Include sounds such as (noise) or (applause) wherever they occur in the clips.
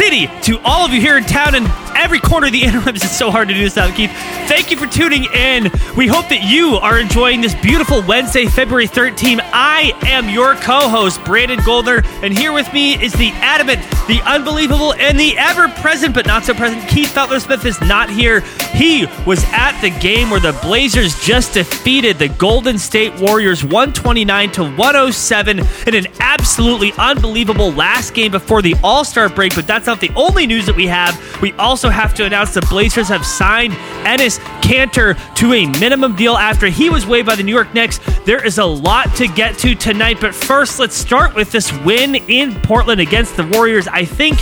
City to all of you here in town and every corner of the (laughs) interwebs. It's so hard to do this now, Keith. Thank you for tuning in. We hope that you are enjoying this beautiful Wednesday, February 13th. I am your co-host, Brandon Goldner, and here with me is the adamant, the unbelievable, and the ever-present but not so present Keith Feltner Smith is not here. He was at the game where the Blazers just defeated the Golden State Warriors 129 to 107 in an absolutely unbelievable last game before the All-Star break, but that's not the only news that we have. We also have to announce the Blazers have signed Enes Kanter to a minimum deal after he was waived by the New York Knicks. There is a lot to get to tonight, but first, let's start with this win in Portland against the Warriors. I think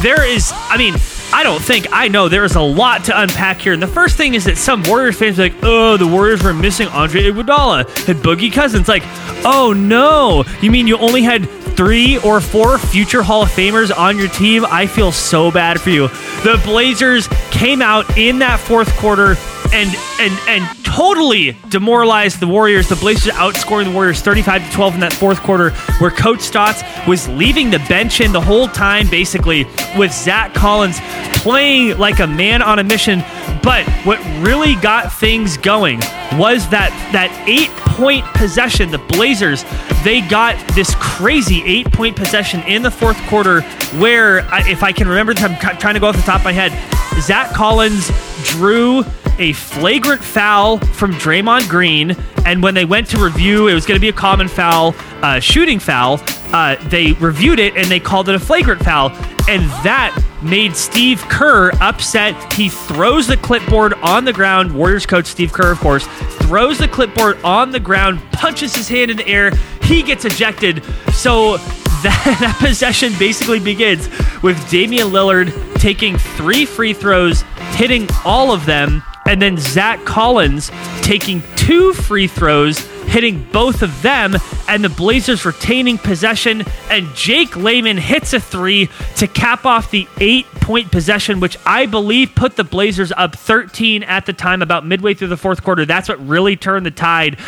there is, I mean, I don't think I know there is a lot to unpack here. And the first thing is that some Warriors fans are like, oh, the Warriors were missing Andre Iguodala and Boogie Cousins. Like, oh no, you mean you only had three or four future Hall of Famers on your team? I feel so bad for you. The Blazers came out in that fourth quarter and and and totally demoralized the Warriors. The Blazers outscoring the Warriors 35 to 12 in that fourth quarter, where Coach Stotts was leaving the bench in the whole time, basically, with Zach Collins playing like a man on a mission. But what really got things going was that that eight point possession. The Blazers they got this crazy eight point possession in the fourth quarter, where if I can remember, I'm trying to go off the top of my head. Zach Collins drew a flagrant foul from Draymond Green, and when they went to review, it was going to be a common foul, uh, shooting foul. Uh, they reviewed it and they called it a flagrant foul, and that made Steve Kerr upset. He throws the clipboard on the ground. Warriors coach Steve Kerr, of course, throws the clipboard on the ground, punches his hand in the air. He gets ejected. So (laughs) that, that possession basically begins with Damian Lillard taking three free throws, hitting all of them, and then Zach Collins taking two free throws, hitting both of them, and the Blazers retaining possession. And Jake Layman hits a three to cap off the eight point possession, which I believe put the Blazers up 13 at the time, about midway through the fourth quarter. That's what really turned the tide.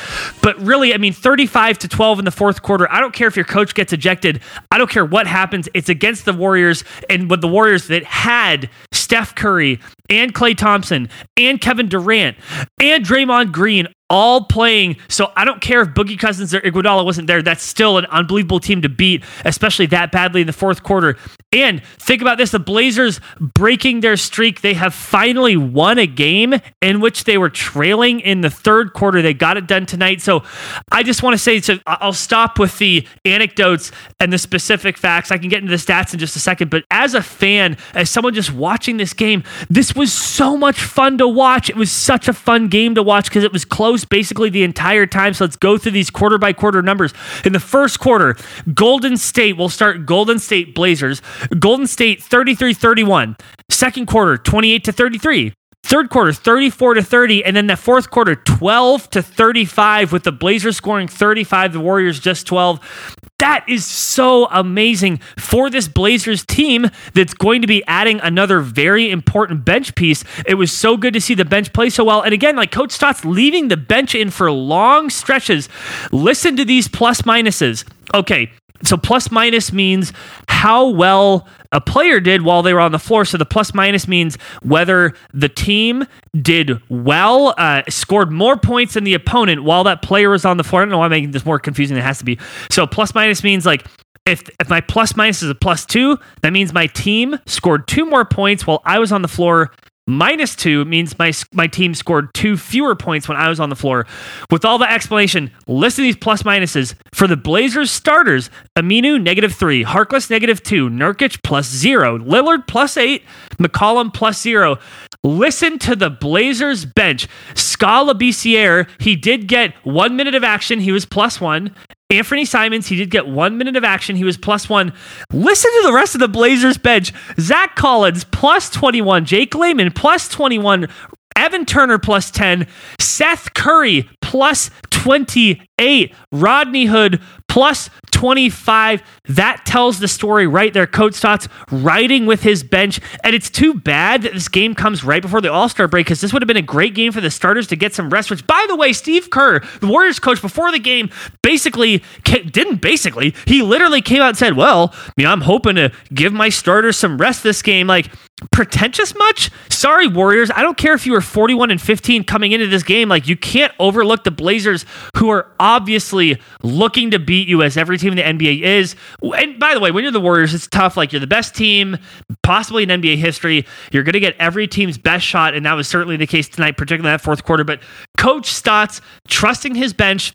But really, I mean, 35 to 12 in the fourth quarter. I don't care if your coach gets ejected. I don't care what happens. It's against the Warriors, and with the Warriors that had Steph Curry and Klay Thompson and Kevin Durant and Draymond Green all playing. So I don't care if Boogie Cousins or Iguodala wasn't there. That's still an unbelievable team to beat, especially that badly in the fourth quarter. And think about this: the Blazers breaking their streak. They have finally won a game in which they were trailing in the third quarter. They got it done tonight. So I just want to say, so I'll stop with the anecdotes and the specific facts. I can get into the stats in just a second. But as a fan, as someone just watching this game, this was so much fun to watch. It was such a fun game to watch because it was close basically the entire time. So let's go through these quarter by quarter numbers. In the first quarter, Golden State, we'll start Golden State Blazers. Golden State 33 31. Second quarter, 28 to 33. Third quarter, 34 to 30, and then the fourth quarter, 12 to 35, with the Blazers scoring 35, the Warriors just 12. That is so amazing for this Blazers team that's going to be adding another very important bench piece. It was so good to see the bench play so well. And again, like Coach Stotts leaving the bench in for long stretches. Listen to these plus minuses. Okay, so plus minus means how well a player did while they were on the floor. So the plus minus means whether the team did well, uh, scored more points than the opponent while that player was on the floor. I don't know why I'm making this more confusing than it has to be. So plus minus means like if if my plus minus is a plus two, that means my team scored two more points while I was on the floor Minus two means my my team scored two fewer points when I was on the floor. With all the explanation, listen to these plus minuses. For the Blazers starters, Aminu negative three, Harkless negative two, Nurkic plus zero, Lillard plus eight, McCollum plus zero. Listen to the Blazers bench. Skal Labissiere, he did get one minute of action. He was plus one. Anthony Simons, he did get one minute of action. He was plus one. Listen to the rest of the Blazers bench. Zach Collins, plus 21. Jake Layman, plus 21. Evan Turner plus 10, Seth Curry plus 28, Rodney Hood plus 25. That tells the story right there. Coach Stotts riding with his bench. And it's too bad that this game comes right before the All Star break because this would have been a great game for the starters to get some rest. Which, by the way, Steve Kerr, the Warriors coach, before the game, basically didn't basically, he literally came out and said, Well, you know, I'm hoping to give my starters some rest this game. Like, pretentious much? Sorry, Warriors. I don't care if you were 41 and 15 coming into this game. Like, you can't overlook the Blazers, who are obviously looking to beat you as every team in the NBA is. And by the way, when you're the Warriors, it's tough. Like, you're the best team, possibly in NBA history. You're going to get every team's best shot. And that was certainly the case tonight, particularly that fourth quarter. But Coach Stotts trusting his bench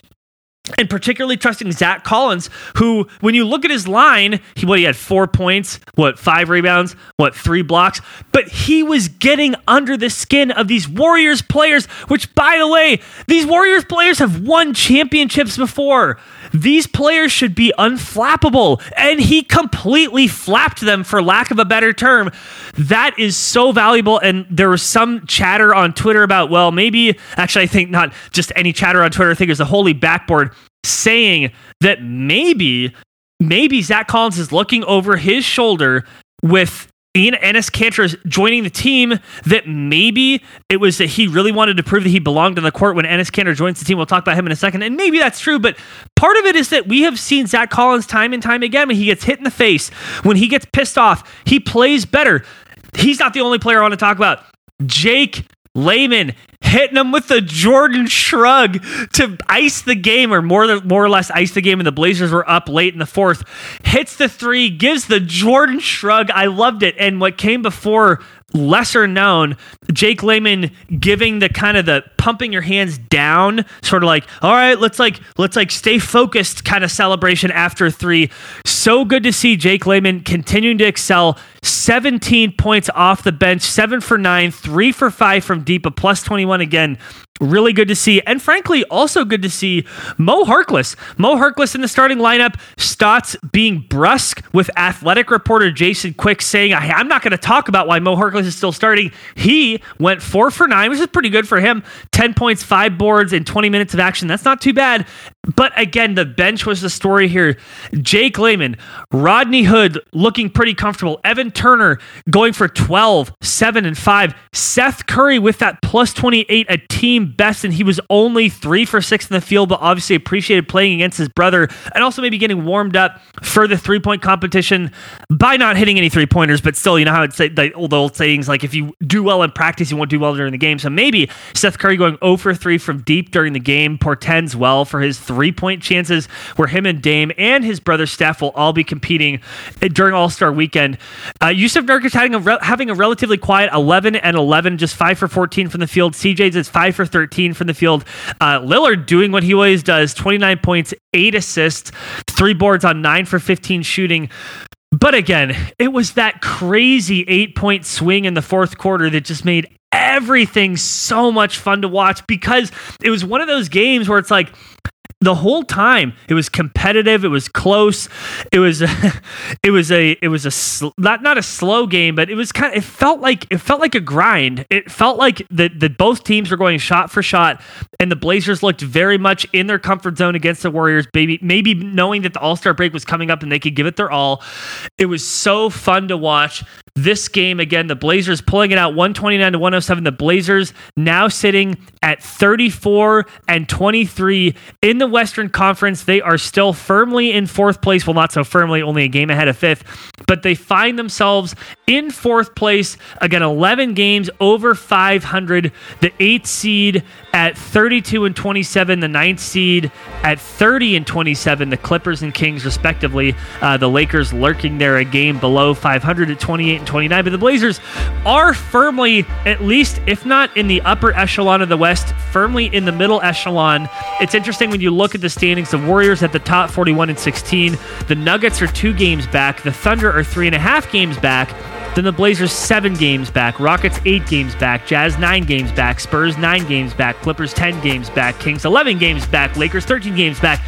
and particularly trusting Zach Collins, who, when you look at his line, he what he had four points, what five rebounds, what three blocks, but he was getting under the skin of these Warriors players. Which, by the way, these Warriors players have won championships before. These players should be unflappable, and he completely flapped them, for lack of a better term. That is so valuable. And there was some chatter on Twitter about, well, maybe actually, I think not just any chatter on Twitter. I think it was the holy backboard saying that maybe maybe Zach Collins is looking over his shoulder with Ian Enes Kanter joining the team that maybe it was that he really wanted to prove that he belonged on the court when Enes Kanter joins the team. We'll talk about him in a second. And maybe that's true, but part of it is that we have seen Zach Collins time and time again when he gets hit in the face, when he gets pissed off, he plays better. He's not the only player I want to talk about. Jake Layman hitting him with the Jordan shrug to ice the game, or more, more or less ice the game, and the Blazers were up late in the fourth. Hits the three, gives the Jordan shrug. I loved it. And what came before lesser known Jake Layman giving the kind of the pumping your hands down sort of like all right let's like let's like stay focused kind of celebration after 3 so good to see Jake Layman continuing to excel 17 points off the bench 7 for 9 3 for 5 from deep a plus 21 again Really good to see. And frankly, also good to see Mo Harkless. Mo Harkless in the starting lineup. Stotts being brusque with athletic reporter Jason Quick saying, I'm not going to talk about why Mo Harkless is still starting. He went four for nine, which is pretty good for him. 10 points, five boards, in 20 minutes of action. That's not too bad. But again, the bench was the story here. Jake Layman, Rodney Hood looking pretty comfortable. Evan Turner going for 12, 7, and 5. Seth Curry with that plus 28, a team best, and he was only 3 for 6 in the field, but obviously appreciated playing against his brother and also maybe getting warmed up for the three point competition by not hitting any three pointers. But still, you know how it's the old sayings like if you do well in practice, you won't do well during the game. So maybe Seth Curry going 0 for 3 from deep during the game portends well for his three point chances where him and Dame and his brother Steph will all be competing during All Star weekend. Uh, Jusuf Nurkic having a, re- having a relatively quiet 11 and 11, just 5 for 14 from the field. CJ's is 5 for 13 from the field. Uh, Lillard doing what he always does 29 points, 8 assists, 3 boards on 9 for 15 shooting. But again, it was that crazy eight point swing in the fourth quarter that just made everything so much fun to watch because it was one of those games where it's like, the whole time it was competitive it was close it was (laughs) it was a it was a sl- not not a slow game but it was kind of it felt like it felt like a grind. It felt like that that both teams were going shot for shot and the blazers looked very much in their comfort zone against the warriors maybe maybe knowing that the all-star break was coming up and they could give it their all. It was so fun to watch this game again the blazers pulling it out 129 to 107 the blazers now sitting at 34 and 23 in the Western Conference. They are still firmly in fourth place. Well, not so firmly, only a game ahead of fifth, but they find themselves in fourth place. Again, 11 games over 500. The eighth seed at 32 and 27, the ninth seed at 30 and 27, the Clippers and Kings, respectively. Uh, the Lakers lurking there a game below 500 at 28 and 29. But the Blazers are firmly, at least, if not in the upper echelon of the West, firmly in the middle echelon. It's interesting when you look at the standings. The Warriors at the top, 41 and 16. The Nuggets are two games back. The Thunder are three and a half games back. Then the Blazers seven games back, Rockets eight games back, Jazz nine games back, Spurs nine games back, Clippers 10 games back, Kings 11 games back, Lakers 13 games back.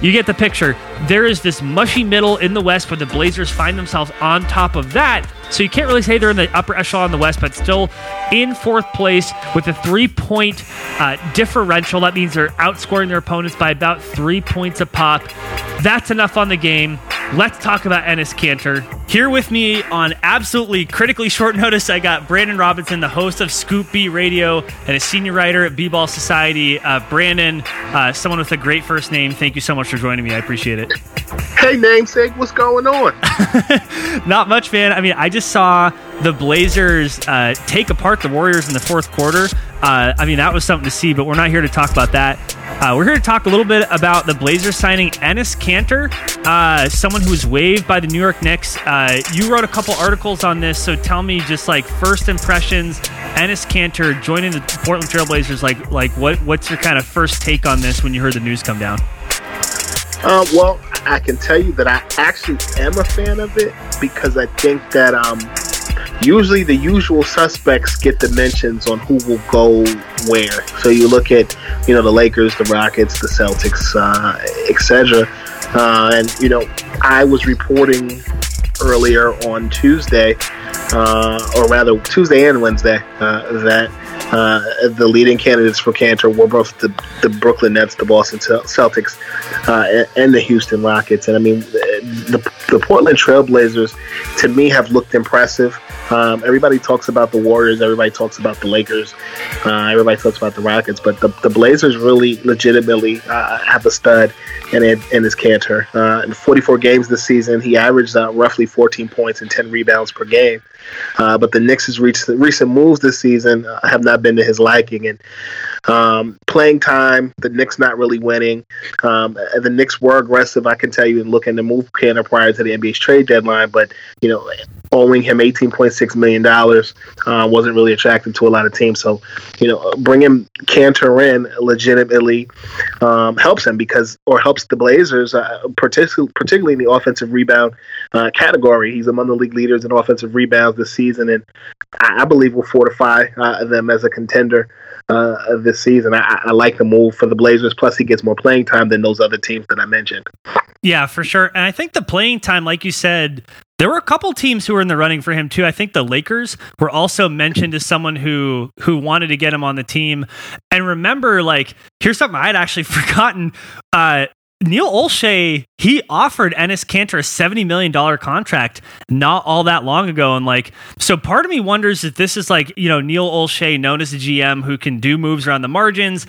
You get the picture. There is this mushy middle in the West where the Blazers find themselves on top of that. So you can't really say they're in the upper echelon in the West, but still in fourth place with a three point uh, differential. That means they're outscoring their opponents by about three points a pop. that's enough on the game. Let's talk about Enes Kanter. Here with me on absolutely critically short (laughs) notice, I got Brandon Robinson, the host of Scoop B Radio and a senior writer at B-Ball Society. Uh, Brandon, uh, someone with a great first name, thank you so much for joining me. I appreciate it. Hey, namesake, what's going on? (laughs) Not much, man. I mean, I just saw the Blazers uh, take apart the Warriors in the fourth quarter. Uh, I mean, that was something to see, but we're not here to talk about that. Uh, we're here to talk a little bit about the Blazers signing Enes Kanter, uh, someone who was waived by the New York Knicks. Uh, you wrote a couple articles on this, so tell me just like first impressions. Enes Kanter joining the Portland Trailblazers, like like what what's your kind of first take on this when you heard the news come down? Uh, well, I can tell you that I actually am a fan of it because I think that um, usually the usual suspects get the mentions on who will go where. So you look at, you know, the Lakers, the Rockets, the Celtics, uh, etc. Uh, and you know, I was reporting earlier on Tuesday, uh, or rather Tuesday and Wednesday, uh, that uh, the leading candidates for Kanter were both the, the Brooklyn Nets, the Boston Celtics, uh, and the Houston Rockets. And I mean, the, the Portland Trailblazers, to me, have looked impressive. Um, everybody talks about the Warriors. Everybody talks about the Lakers. Uh, everybody talks about the Rockets. But the, the Blazers really legitimately uh, have a stud in, it, in his Kanter. Uh, in 44 games this season, he averaged uh, roughly 14 points and 10 rebounds per game. Uh, but the Knicks' recent, recent moves this season uh, have not been to his liking. And um, playing time, the Knicks not really winning. Um, the Knicks were aggressive, I can tell you, in looking to move Kanter prior to the NBA's trade deadline. But, you know, owing him $18.6 million uh, wasn't really attractive to a lot of teams. So, you know, bringing Kanter in legitimately um, helps him because, or helps the Blazers, uh, particularly, particularly in the offensive rebound uh, category. He's among the league leaders in offensive rebounds this season, and I, I believe will fortify uh, them as a contender uh, this season. I, I, like the move for the Blazers. Plus, he gets more playing time than those other teams that I mentioned. Yeah, for sure. And I think the playing time, like you said, there were a couple teams who were in the running for him too. I think the Lakers were also mentioned as someone who who wanted to get him on the team. And remember, like, here's something I'd actually (laughs) forgotten. Uh, Neil Olshey, he offered Enes Kanter a $70 million contract not all that long ago. And like, so part of me wonders if this is like, you know, Neil Olshey, known as a GM who can do moves around the margins,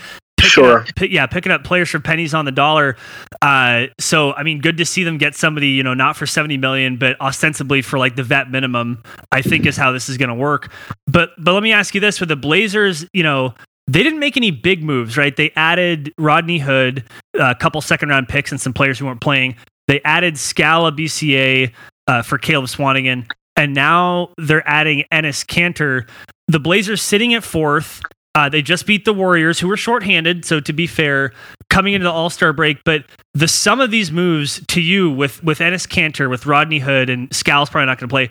sure. Up, yeah, picking up players for pennies on the dollar. Uh, so I mean, good to see them get somebody, you know, not for seventy million, but ostensibly for like the vet minimum. I think is how this is going to work. But but let me ask you this: for the Blazers, you know, they didn't make any big moves, right? They added Rodney Hood, a couple second round picks, and some players who weren't playing. They added Skal Labissiere uh, for Caleb Swanigan, and now they're adding Enes Kanter. The Blazers sitting at fourth. Uh, they just beat the Warriors, who were shorthanded. So to be fair, coming into the All Star break, but the sum of these moves to you with with Enes Kanter, with Rodney Hood, and Skal's probably not going to play.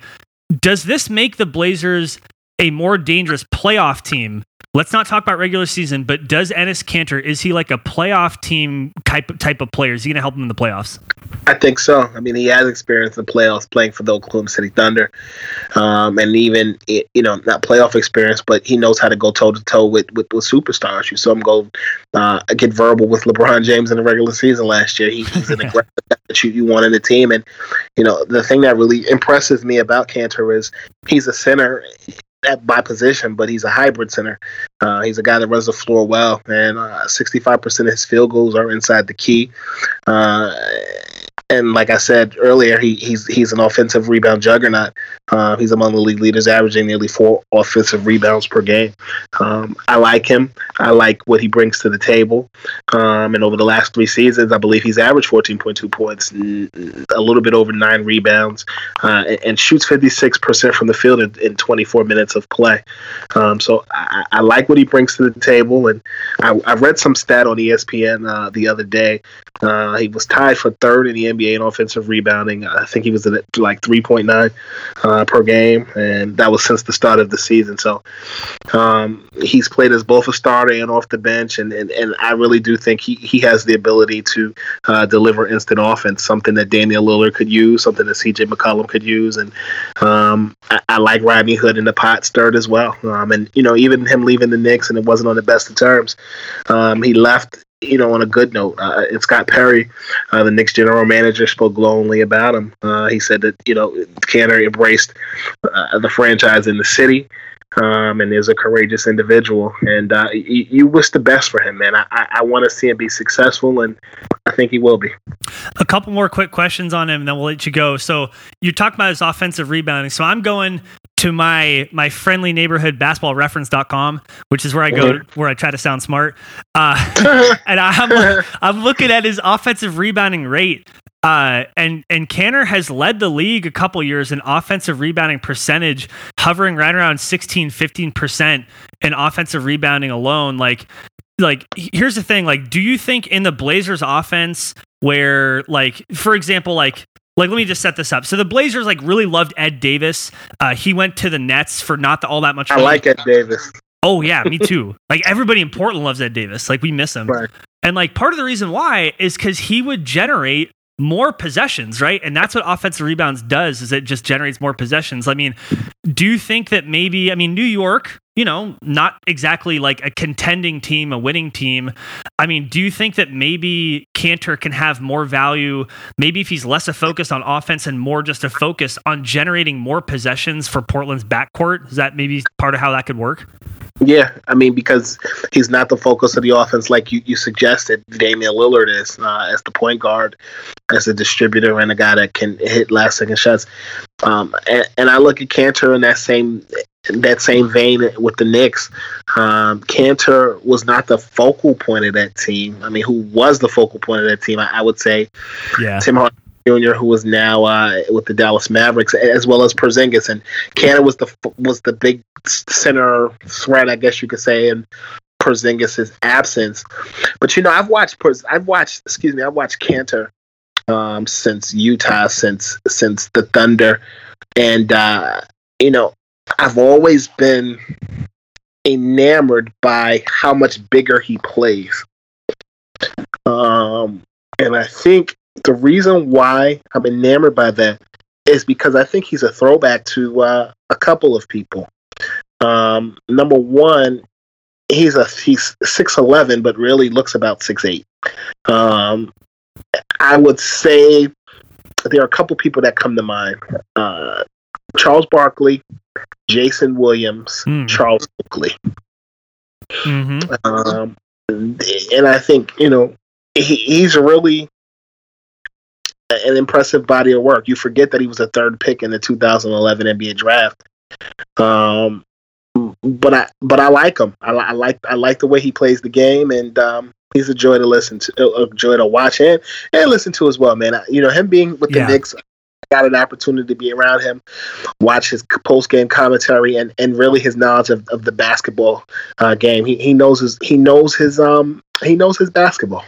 Does this make the Blazers a more dangerous playoff team Let's not talk about regular season, but does Enes Kanter is he like a playoff team type type of player? Is he going to help them in the playoffs? I think so. I mean, he has experience in the playoffs playing for the Oklahoma City Thunder, um, and even you know not playoff experience, but he knows how to go toe to toe with with superstars. You saw him go uh, get verbal with LeBron James in the regular season last year. He, he's an (laughs) aggressive that you, you want in the team, and you know the thing that really impresses me about Kanter is he's a center at by position, but he's a hybrid center. Uh, he's a guy that runs the floor well, and uh, 65% of his field goals are inside the key. Uh, and like I said earlier, he, he's he's an offensive rebound juggernaut. Uh, he's among the league leaders, averaging nearly four offensive rebounds per game. Um, I like him. I like what he brings to the table. Um, and over the last three seasons, I believe he's averaged 14.2 points, a little bit over nine rebounds, uh, and, shoots 56% from the field in, in 24 minutes of play. Um, so I, I, like what he brings to the table. And I, I read some stat on ESPN uh, the other day. Uh, he was tied for third in the NBA in offensive rebounding. I think he was at like 3.9 uh, per game, and that was since the start of the season. So um, he's played as both a starter and off the bench, and, and, and I really do think he, he has the ability to uh, deliver instant offense, something that Damian Lillard could use, something that CJ McCollum could use, and um, I, I, like Rodney Hood in the pot stirred as well. Um, and you know, even him leaving the Knicks and it wasn't on the best of terms, um, he left you know, on a good note. Uh, and Scott Perry, uh, the Knicks general manager, spoke glowingly about him. Uh, he said that you know Kanter embraced uh, the franchise in the city. Um, and is a courageous individual, and uh, you, you, wish the best for him, man. I, I, I want to see him be successful, and I think he will be. A couple more quick questions on him, and then we'll let you go. So you talked about his offensive rebounding. So I'm going to my my friendly neighborhood basketball reference.com which is where i go mm-hmm. where i try to sound smart uh, (laughs) (laughs) and i'm i'm looking at his offensive rebounding rate uh, and and Kanter has led the league a couple years in offensive rebounding percentage, hovering right around 16, 15% in offensive rebounding alone. Like, like here's the thing: like, do you think in the Blazers offense, where like, for example, like like let me just set this up. So the Blazers like really loved Ed Davis. Uh, he went to the Nets for not the, all that much. I like Ed Davis. Oh yeah, me too. (laughs) like everybody in Portland loves Ed Davis. Like we miss him. Right. And like part of the reason why is because he would generate more possessions, right? And that's what offensive rebounds does is it just generates more possessions. I mean, do you think that maybe I mean New York, you know, not exactly like a contending team, a winning team. I mean, do you think that maybe Kanter can have more value maybe if he's less a focus on offense and more just a focus on generating more possessions for Portland's backcourt? Is that maybe part of how that could work? Yeah, I mean because he's not the focus of the offense like you, you suggested. Damian Lillard is uh, as the point guard, as a distributor and a guy that can hit last second shots. Um, and, and I look at Kanter in that same that same vein with the Knicks. Um, Kanter was not the focal point of that team. I mean, who was the focal point of that team? I, I would say, yeah, Tim Hardaway Jr., who was now uh, with the Dallas Mavericks, as well as Porzingis, and Kanter was the was the big center threat, I guess you could say, in Porzingis' absence. But you know, I've watched I've watched excuse me, I've watched Kanter um, since Utah, since since the Thunder, and uh, you know, I've always been enamored by how much bigger he plays. Um, and I think the reason why I'm enamored by that is because I think he's a throwback to uh, a couple of people. Um, number one, he's a he's six eleven, but really looks about six eight. Um, I would say there are a couple people that come to mind: uh, Charles Barkley, Jason Williams, mm. Charles Oakley. Mm-hmm. Um, and I think you know he, he's really an impressive body of work. You forget that he was a third pick in the 2011 NBA draft. Um, but I but I like him. I, I, like I like the way he plays the game, and um, he's a joy to listen to, a joy to watch and and listen to as well, man. I, you know, him being with the yeah. Knicks, got an opportunity to be around him, watch his post game commentary, and, and really his knowledge of, of the basketball uh, game. He he knows his he knows his um he knows his basketball.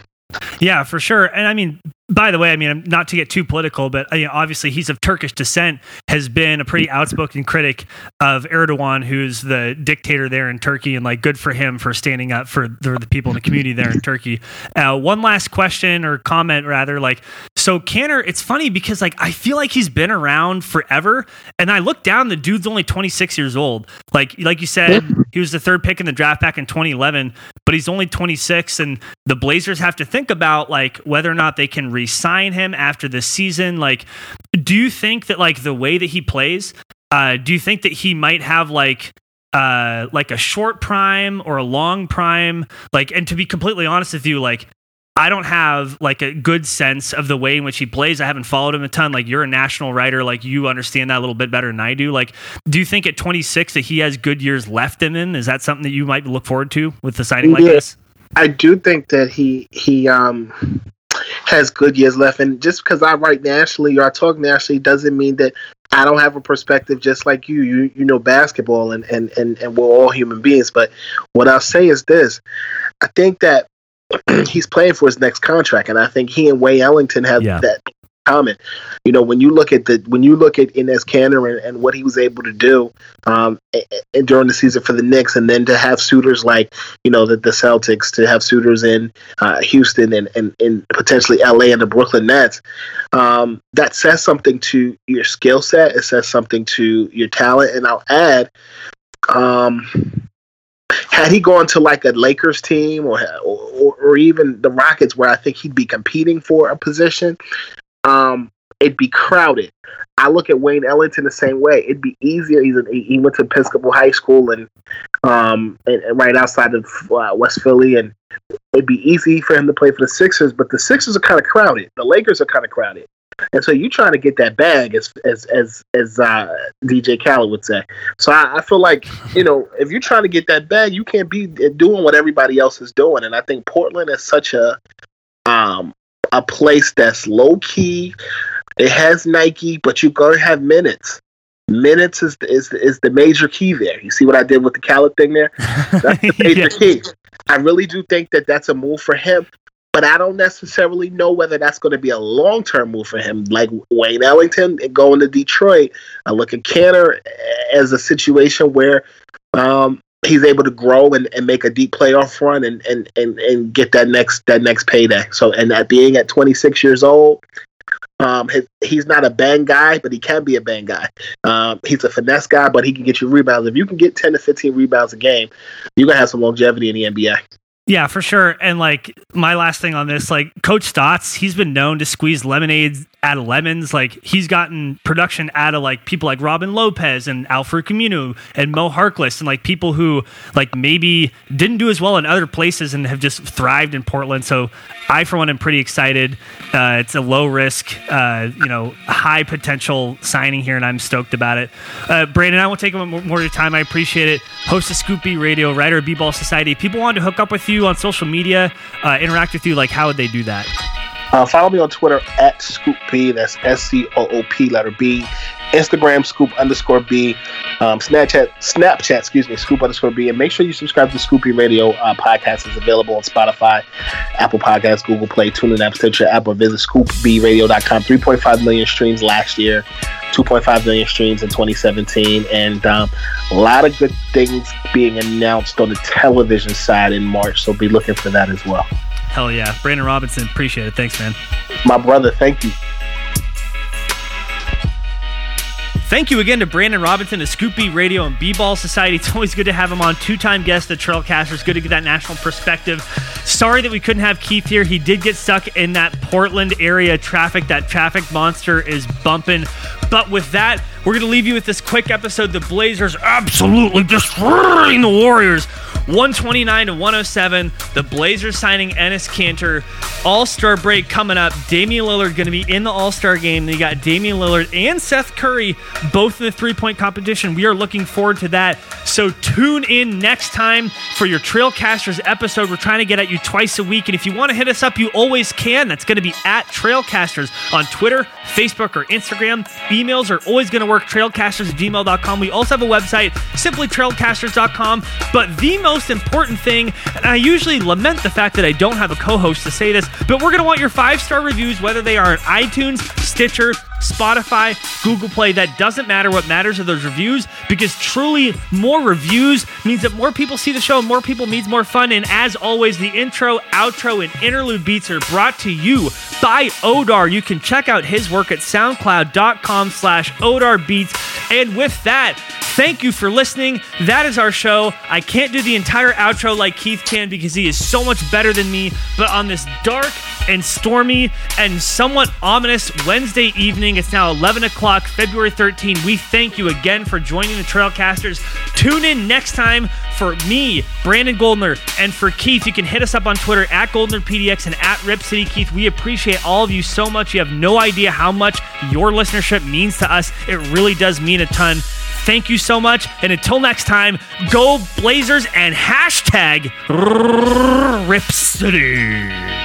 Yeah, for sure. And I mean, by the way, I mean, not to get too political, but you know, obviously he's of Turkish descent, has been a pretty outspoken critic of Erdogan, who's the dictator there in Turkey, and like good for him for standing up for the, the people in the community there in Turkey. Uh, one last question or comment, rather, like, so Kanter, it's funny because like I feel like he's been around forever, and I look down, the dude's only 26 years old. Like, like you said, he was the third pick in the draft back in 2011, but he's only 26, and the Blazers have to think about like whether or not they can re-sign him after this season. Like, do you think that like the way that he plays, uh, do you think that he might have like uh, like a short prime or a long prime? Like, and to be completely honest with you, like I don't have like a good sense of the way in which he plays. I haven't followed him a ton. Like you're a national writer, like you understand that a little bit better than I do. Like, do you think at 26 that he has good years left in him? Is that something that you might look forward to with the signing like yeah, this? I do think that he he um has good years left. And just because I write nationally or I talk nationally doesn't mean that I don't have a perspective just like you. You you know basketball and, and, and, and we're all human beings. But what I'll say is this. I think that (clears throat) he's playing for his next contract, and I think he and Wayne Ellington have yeah. that common. You know, when you look at the when you look at Enes Kanter and, and what he was able to do um, during the season for the Knicks, and then to have suitors like you know the, the Celtics, to have suitors in uh, Houston and, and, and potentially LA and the Brooklyn Nets, um, that says something to your skill set. It says something to your talent, and I'll add. Um, had he gone to like a Lakers team or, or or even the Rockets, where I think he'd be competing for a position, um, it'd be crowded. I look at Wayne Ellington the same way. It'd be easier. He's an, he went to Episcopal High School and um and, and right outside of uh, West Philly, and it'd be easy for him to play for the Sixers. But the Sixers are kind of crowded. The Lakers are kind of crowded. And so you're trying to get that bag, as as as as uh, DJ Khaled would say. So I, I, feel like you know if you're trying to get that bag, you can't be doing what everybody else is doing. And I think Portland is such a um a place that's low key. It has Nike, but you're going to have minutes. Minutes is the, is the, is the major key there. You see what I did with the Khaled thing there? (laughs) That's the major key. I really do think that that's a move for him, but I don't necessarily know whether that's going to be a long term move for him. Like Wayne Ellington going to Detroit, I look at Kanter as a situation where um, he's able to grow and, and make a deep playoff run and, and, and, and get that next that next payday. So and that being at 26 years old, um, his, he's not a bang guy, but he can be a bang guy. Um, he's a finesse guy, but he can get you rebounds. If you can get 10 to 15 rebounds a game, you're gonna have some longevity in the NBA. Yeah, for sure. And like my last thing on this, like Coach Stotts, he's been known to squeeze lemonades out of lemons. Like he's gotten production out of like people like Robin Lopez and Al-Farouq Aminu and Mo Harkless and like people who like maybe didn't do as well in other places and have just thrived in Portland. So I, for one, am pretty excited. Uh, it's a low risk, uh, you know, high potential signing here, and I'm stoked about it. Uh, Brandon, I won't take more, more of your time. I appreciate it. Host of Scoop B Radio, writer of B-Ball Society. If people wanted to hook up with you on social media, uh, interact with you, like how would they do that? Uh, follow me on Twitter at Scoop B. That's S C O O P letter B. Instagram Scoop underscore B. Um, Snapchat Snapchat excuse me Scoop underscore B. And make sure you subscribe to Scoop B Radio uh, podcast. is available on Spotify, Apple Podcasts, Google Play, TuneIn App, Stitcher, Apple. Visit ScoopBRadio.com. 3.5 million streams last year. 2.5 million streams in 2017, and um, a lot of good things being announced on the television side in March. So be looking for that as well. Hell yeah. Brandon Robinson, appreciate it. Thanks, man. My brother, thank you. Thank you again to Brandon Robinson of Scoop B Radio and B-Ball Society. (laughs) It's always good to have him on. Two-time guest at Trailcasters. Good to get that national perspective. Sorry that we couldn't have Keith here. He did get stuck in that Portland area traffic. That traffic monster is bumping. But with that, we're going to leave you with this quick episode. The Blazers absolutely destroying the Warriors. 129 to 107. The Blazers signing Enes Kanter. All Star break coming up. Damian Lillard going to be in the All Star game. You got Damian Lillard and Seth Curry both in the three point competition. We are looking forward to that. So tune in next time for your Trailcasters episode. We're trying to get at you twice a week. And if you want to hit us up, you always can. That's going to be at Trailcasters on Twitter, Facebook, or Instagram. Emails are always going to work. Trailcasters at gmail.com. We also have a website, simply trailcasters.com. But the most most important thing, and I usually lament the fact that I don't have a co host to say this, but we're going to want your five star reviews, whether they are on iTunes, Stitcher, Spotify, Google Play. That doesn't matter. What matters are those reviews because truly more reviews means that more people see the show, more people means more fun. And as always, the intro, outro, and interlude beats are brought to you by Odar. You can check out his work at soundcloud.com slash Odar Beats. And with that, Thank you for listening. That is our show. I can't do the entire outro like Keith can because he is so much better than me. But on this dark and stormy and somewhat ominous Wednesday evening, it's now 11 o'clock, February 13. We thank you again for joining the Trailcasters. Tune in next time for me, Brandon Goldner, and for Keith. You can hit us up on Twitter at GoldnerPDX and at Rip City Keith. We appreciate all of you so much. You have no idea how much your listenership means to us. It really does mean a ton. Thank you so much. And until next time, go Blazers and hashtag Rip City.